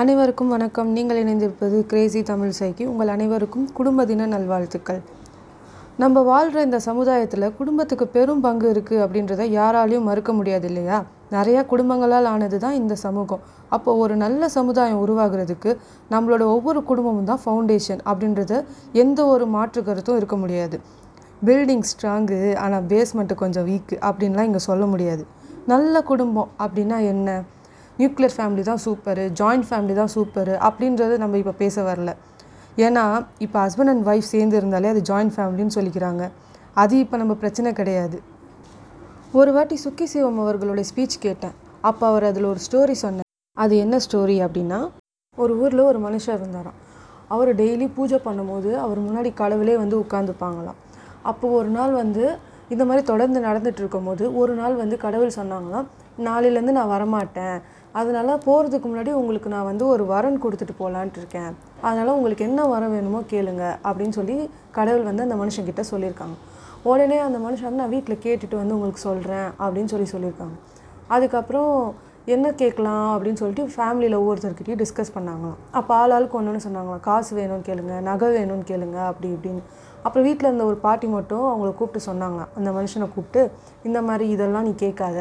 அனைவருக்கும் வணக்கம். நீங்கள் இணைந்திருப்பது கிரேசி தமிழ் சைக்கி உங்கள் அனைவருக்கும் குடும்ப தின நல்வாழ்த்துக்கள். நம்ம வாழ்கிற இந்த சமுதாயத்தில் குடும்பத்துக்கு பெரும் பங்கு இருக்குது அப்படின்றத யாராலையும் மறுக்க முடியாது இல்லையா? நிறையா குடும்பங்களால் ஆனது தான் இந்த சமூகம். அப்போ ஒரு நல்ல சமுதாயம் உருவாகிறதுக்கு நம்மளோட ஒவ்வொரு குடும்பமும் தான் ஃபவுண்டேஷன் அப்படின்றத எந்த ஒரு மாற்று கருத்தும் இருக்க முடியாது. பில்டிங் ஸ்ட்ராங்கு ஆனால் பேஸ்மெண்ட்டு கொஞ்சம் வீக்கு அப்படின்லாம் இங்கே சொல்ல முடியாது. நல்ல குடும்பம் அப்படின்னா என்ன? நியூக்ளியர் ஃபேமிலி தான் சூப்பரு ஜாயிண்ட் ஃபேமிலி தான் சூப்பரு அப்படின்றது நம்ம இப்போ பேச வரல. ஏன்னா இப்போ ஹஸ்பண்ட் அண்ட் ஒய்ஃப் சேர்ந்து இருந்தாலே அது ஜாயிண்ட் ஃபேமிலின்னு சொல்லிக்கிறாங்க. அது இப்போ நம்ம பிரச்சனை கிடையாது. ஒரு வாட்டி சுக்கி சிவம் அவர்களுடைய ஸ்பீச் கேட்டேன். அப்போ அவர் அதில் ஒரு ஸ்டோரி சொன்னார். அது என்ன ஸ்டோரி அப்படின்னா ஒரு ஊரில் ஒரு மனுஷர் இருந்தாராம். அவர் டெய்லி பூஜை பண்ணும்போது அவர் முன்னாடி கடவுளே வந்து உட்காந்துப்பாங்களாம் அப்போது ஒரு நாள் வந்து இந்த மாதிரி தொடர்ந்து நடந்துட்டு இருக்கும்போது ஒரு நாள் வந்து கடவுள் சொன்னாங்களாம் நாளையிலேருந்து நான் வரமாட்டேன். அதனால் போகிறதுக்கு முன்னாடி உங்களுக்கு நான் வந்து ஒரு வரன் கொடுத்துட்டு போகலான்ட்டு இருக்கேன். அதனால் உங்களுக்கு என்ன வரம் வேணுமோ கேளுங்க அப்படின்னு சொல்லி கடவுள் வந்து அந்த மனுஷங்கிட்ட சொல்லியிருக்காங்க. உடனே அந்த மனுஷன் வந்து நான் வீட்டில் கேட்டுட்டு வந்து உங்களுக்கு சொல்கிறேன் அப்படின்னு சொல்லி சொல்லியிருக்காங்க. அதுக்கப்புறம் என்ன கேட்கலாம்? அப்படின்னு சொல்லிட்டு ஃபேமிலியில் ஒவ்வொருத்தர்கிட்டையும் டிஸ்கஸ் பண்ணாங்களாம். அப்போ ஆள் ஆளுக்கு ஒன்று ஒன்று சொன்னாங்களாம். காசு வேணும்னு கேளுங்க நகை வேணும்னு கேளுங்க அப்படி இப்படின்னு. அப்புறம் வீட்டில் இருந்த ஒரு பாட்டி மட்டும் அவங்கள கூப்பிட்டு சொன்னாங்களாம் அந்த மனுஷனை கூப்பிட்டு இந்த மாதிரி இதெல்லாம் நீ கேட்காத.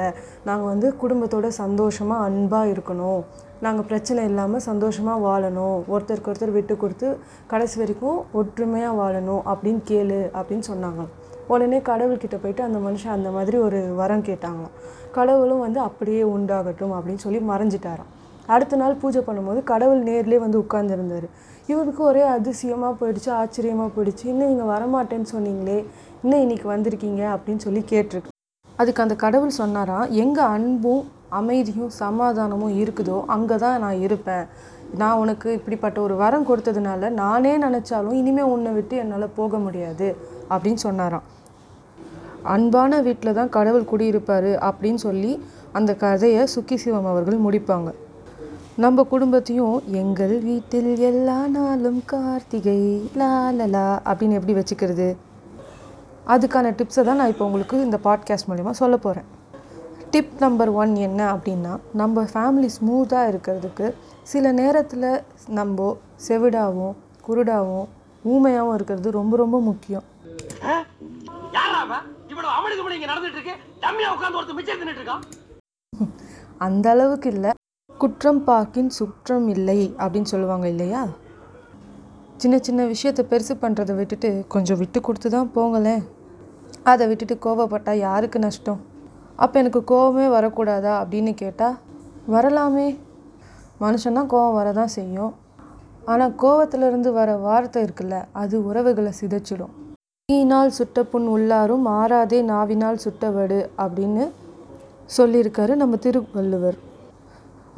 நாங்கள் வந்து குடும்பத்தோட சந்தோஷமாக அன்பாக இருக்கணும். நாங்கள் பிரச்சனை இல்லாமல் சந்தோஷமாக வாழணும். ஒருத்தருக்கு ஒருத்தர் விட்டு கொடுத்து கடைசி வரைக்கும் ஒற்றுமையாக வாழணும் அப்படின்னு கேளு அப்படின்னு சொன்னாங்களாம் உடனே கடவுள்கிட்ட போயிட்டு அந்த மனுஷன் அந்த மாதிரி ஒரு வரம் கேட்டாங்களாம் கடவுளும் வந்து அப்படியே உண்டாகட்டும் அப்படின்னு சொல்லி மறைஞ்சிட்டாராம். அடுத்த நாள் பூஜை பண்ணும்போது கடவுள் நேர்லேயே வந்து உட்கார்ந்துருந்தார். இவருக்கு ஒரே அதிசயமாக போயிடுச்சு ஆச்சரியமாக போயிடுச்சு. இன்னும் நீங்கள் வரமாட்டேன்னு சொன்னீங்களே இன்னும் இன்னைக்கு வந்திருக்கீங்க அப்படின்னு சொல்லி கேட்டிருக்கு. அதுக்கு அந்த கடவுள் சொன்னாராம் எங்கே அன்பும் அமைதியும் சமாதானமும் இருக்குதோ அங்கே தான் நான் இருப்பேன். நான் உனக்கு இப்படிப்பட்ட ஒரு வரம் கொடுத்ததுனால நானே நினச்சாலும் இனிமேல் உன்னை விட்டு என்னால் போக முடியாது அப்படின்னு சொன்னாராம். அன்பான வீட்டில் தான் கடவுள் குடியிருப்பார் அப்படின்னு சொல்லி அந்த கதையை சுக்கி சிவம் அவர்கள் முடிப்பாங்க. நம்ம குடும்பத்தையும் எங்கள் வீட்டில் எல்லா நாளும் கார்த்திகை லா லலா அப்படின்னு எப்படி வச்சுக்கிறது? அதுக்கான டிப்ஸை தான் நான் இப்போ உங்களுக்கு இந்த பாட்காஸ்ட் மூலிமா சொல்ல போகிறேன் டிப் நம்பர் ஒன் என்ன அப்படின்னா நம்ம ஃபேமிலி ஸ்மூத்தாக இருக்கிறதுக்கு சில நேரத்தில் நம்ம செவிடாகவும் குருடாகவும் ஊமையாகவும் இருக்கிறது ரொம்ப ரொம்ப முக்கியம். அந்த அளவுக்கு இல்லை. குற்றம் பாக்கின் சுற்றம் இல்லை அப்படின்னு சொல்லுவாங்க இல்லையா? சின்ன சின்ன விஷயத்தை பெருசு பண்ணுறதை விட்டுட்டு கொஞ்சம் விட்டு கொடுத்து தான் போங்களேன். அதை விட்டுட்டு கோவப்பட்டால் யாருக்கு நஷ்டம்? அப்போ எனக்கு கோவமே வரக்கூடாதா அப்படின்னு கேட்டால் வரலாமே. மனுஷன்தான் கோவம் வரதான் செய்யும். ஆனால் கோவத்திலிருந்து வர வார்த்தை இருக்குல்ல அது உறவுகளை சிதைச்சிடும். தீயினால் சுட்ட புண் உள்ளாரும் மாறாதே நாவினால் சுட்டவடு அப்படின்னு சொல்லியிருக்காரு நம்ம திருவள்ளுவர்.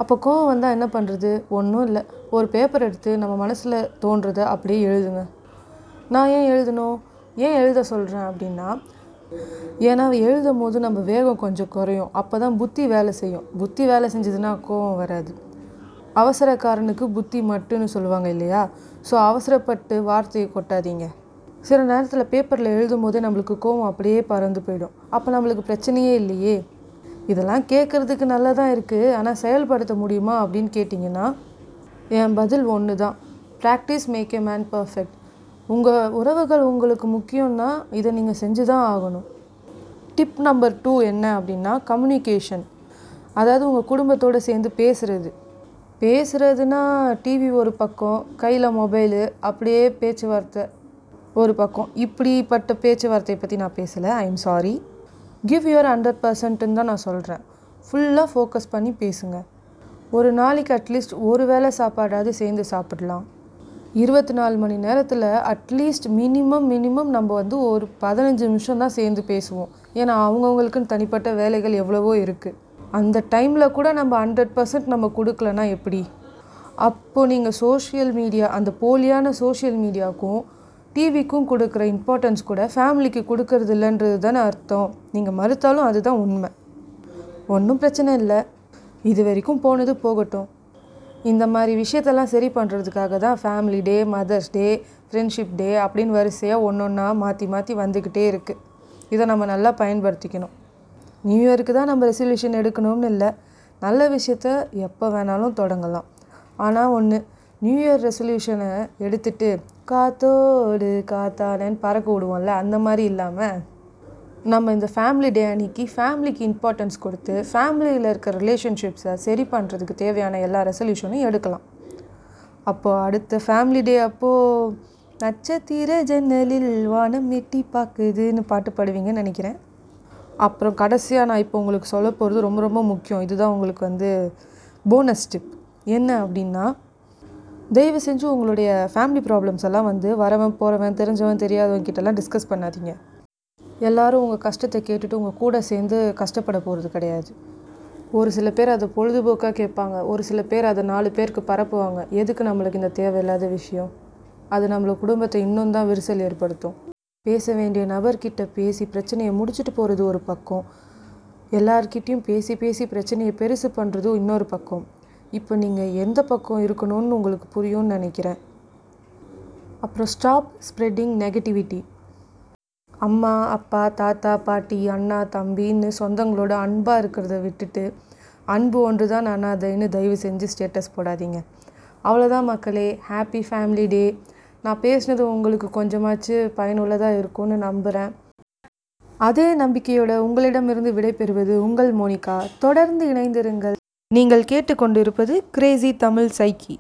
அப்போ கோவம் வந்தால் என்ன பண்ணுறது ஒன்றும் இல்லை. ஒரு பேப்பர் எடுத்து நம்ம மனசில் தோன்றதை அப்படியே எழுதுங்க. நான் ஏன் எழுதணும்? ஏன் எழுத சொல்கிறேன் அப்படின்னா ஏன்னா எழுதும் போது நம்ம வேகம் கொஞ்சம் குறையும். அப்போ தான் புத்தி வேலை செய்யும். புத்தி வேலை செஞ்சதுன்னா கோவம் வராது. அவசரக்காரனுக்கு புத்தி மட்டுன்னு சொல்லுவாங்க இல்லையா? ஸோ அவசரப்பட்டு வார்த்தையை கொட்டாதீங்க. சில நேரத்தில் பேப்பரில் எழுதும் போதே நம்மளுக்கு கோவம் அப்படியே பறந்து போயிடும். அப்போ நம்மளுக்கு பிரச்சனையே இல்லையே. இதெல்லாம் கேட்குறதுக்கு நல்லா தான் இருக்குது ஆனால் செயல்படுத்த முடியுமா அப்படின்னு கேட்டிங்கன்னா என் பதில் ஒன்று தான் practice make a man perfect உங்கள் உறவுகள் உங்களுக்கு முக்கியம்னா இதை நீங்கள் செஞ்சு தான் ஆகணும். டிப் நம்பர் டூ என்ன அப்படின்னா கம்யூனிகேஷன் அதாவது உங்கள் குடும்பத்தோடு சேர்ந்து பேசுகிறது பேசுகிறதுனா டிவி ஒரு பக்கம் கையில் மொபைலு அப்படியே பேச்சுவார்த்தை ஒரு பக்கம். இப்படிப்பட்ட பேச்சுவார்த்தையை பற்றி நான் பேசலை. I am sorry give your hundred பர்சன்ட்டுன்னு தான் நான் சொல்கிறேன் ஃபுல்லாக ஃபோக்கஸ் பண்ணி பேசுங்க. ஒரு நாளைக்கு அட்லீஸ்ட் ஒரு வேளை சாப்பாடாவது சேர்ந்து சாப்பிடலாம். இருபத்தி நாலு மணி நேரத்தில் அட்லீஸ்ட் மினிமம் மினிமம் நம்ம வந்து ஒரு பதினஞ்சு நிமிஷம் தான் சேர்ந்து பேசுவோம். ஏன்னா அவங்கவுங்களுக்குன்னு தனிப்பட்ட வேலைகள் எவ்வளவோ இருக்குது அந்த டைமில் கூட நம்ம ஹண்ட்ரட் பர்சன்ட் நம்ம கொடுக்கலனா எப்படி? அப்போது நீங்கள் சோஷியல் மீடியா அந்த போலியான சோஷியல் மீடியாவுக்கும் டிவிக்கும் கொடுக்குற இம்பார்ட்டன்ஸ் கூட ஃபேமிலிக்கு கொடுக்கறது இல்லைன்றது தானே அர்த்தம். நீங்கள் மறுத்தாலும் அதுதான் உண்மை. ஒன்றும் பிரச்சனை இல்லை. இது வரைக்கும் போனது போகட்டும். இந்த மாதிரி விஷயத்தெல்லாம் சரி பண்ணுறதுக்காக தான் family day mother's day friendship day அப்படின்னு வரிசையாக ஒன்று ஒன்றா மாற்றி மாற்றி வந்துக்கிட்டே இருக்குது இதை நம்ம நல்லா பயன்படுத்திக்கணும். நியூ இயருக்கு தான் நம்ம ரெசல்யூஷன் எடுக்கணும்னு இல்லை. நல்ல விஷயத்த எப்போ வேணாலும் தொடங்கலாம். ஆனால் ஒன்று நியூ இயர் ரெசல்யூஷனை எடுத்துகிட்டு காத்தோடு காத்தாடன்னு பறக்க விடுவோம்ல அந்த மாதிரி இல்லாமல் நம்ம இந்த ஃபேமிலி டே அன்னைக்கு ஃபேமிலிக்கு இம்பார்ட்டன்ஸ் கொடுத்து ஃபேமிலியில் இருக்கிற ரிலேஷன்ஷிப்ஸை சரி பண்ணுறதுக்கு தேவையான எல்லா ரெசல்யூஷனும் எடுக்கலாம். அப்போது அடுத்த ஃபேமிலி டே அப்போது நட்சத்திர ஜன்னலில் வானம் எட்டி பார்க்குதுன்னு பாட்டு பாடுவீங்கன்னு நினைக்கிறேன். அப்புறம் கடைசியாக நான் இப்போ உங்களுக்கு சொல்ல போகிறது ரொம்ப ரொம்ப முக்கியம். இதுதான் உங்களுக்கு வந்து போனஸ் டிப் என்ன அப்படின்னா தயவு செஞ்சு உங்களுடைய ஃபேமிலி ப்ராப்ளம்ஸ் எல்லாம் வந்து வரவன் போகிறவன் தெரிஞ்சவன் தெரியாதவங்க கிட்டலாம் டிஸ்கஸ் பண்ணாதீங்க. எல்லாரும் உங்கள் கஷ்டத்தை கேட்டுட்டு உங்கள் கூட சேர்ந்து கஷ்டப்பட போகிறது கிடையாது. ஒரு சில பேர் அதை பொழுதுபோக்காக கேட்பாங்க. ஒரு சில பேர் அதை நாலு பேருக்கு பரப்புவாங்க. எதுக்கு நம்மளுக்கு இந்த தேவையில்லாத விஷயம்? அது நம்மளோட குடும்பத்தை இன்னும் தான் விரிசல் ஏற்படுத்தும். பேச வேண்டிய நபர்கிட்ட பேசி பிரச்சனையை முடிச்சுட்டு போகிறது ஒரு பக்கம். எல்லார்கிட்டேயும் பேசி பேசி பிரச்சனையை பெருசு பண்ணுறதும் இன்னொரு பக்கம். இப்போ நீங்கள் எந்த பக்கம் இருக்கணும்னு உங்களுக்கு புரியும்னு நினைக்கிறேன். அப்புறம் ஸ்டாப் ஸ்ப்ரெட்டிங் நெகட்டிவிட்டி அம்மா அப்பா தாத்தா பாட்டி அண்ணா தம்பின்னு சொந்தங்களோட அன்பாக இருக்கிறத விட்டுட்டு அன்பு ஒன்று தான் அனாதைன்னு தயவு செஞ்சு ஸ்டேட்டஸ் போடாதீங்க. அவ்வளோதான் மக்களே ஹாப்பி ஃபேமிலி டே நான் பேசினது உங்களுக்கு கொஞ்சமாச்சு பயனுள்ளதாக இருக்கும்னு நம்புகிறேன் அதே நம்பிக்கையோட உங்களிடமிருந்து விடைபெறுவது உங்கள் மோனிகா. தொடர்ந்து இணைந்திருங்கள். நீங்கள் கேட்டுக்கொண்டிருப்பது கிரேசி தமிழ் சைக்கி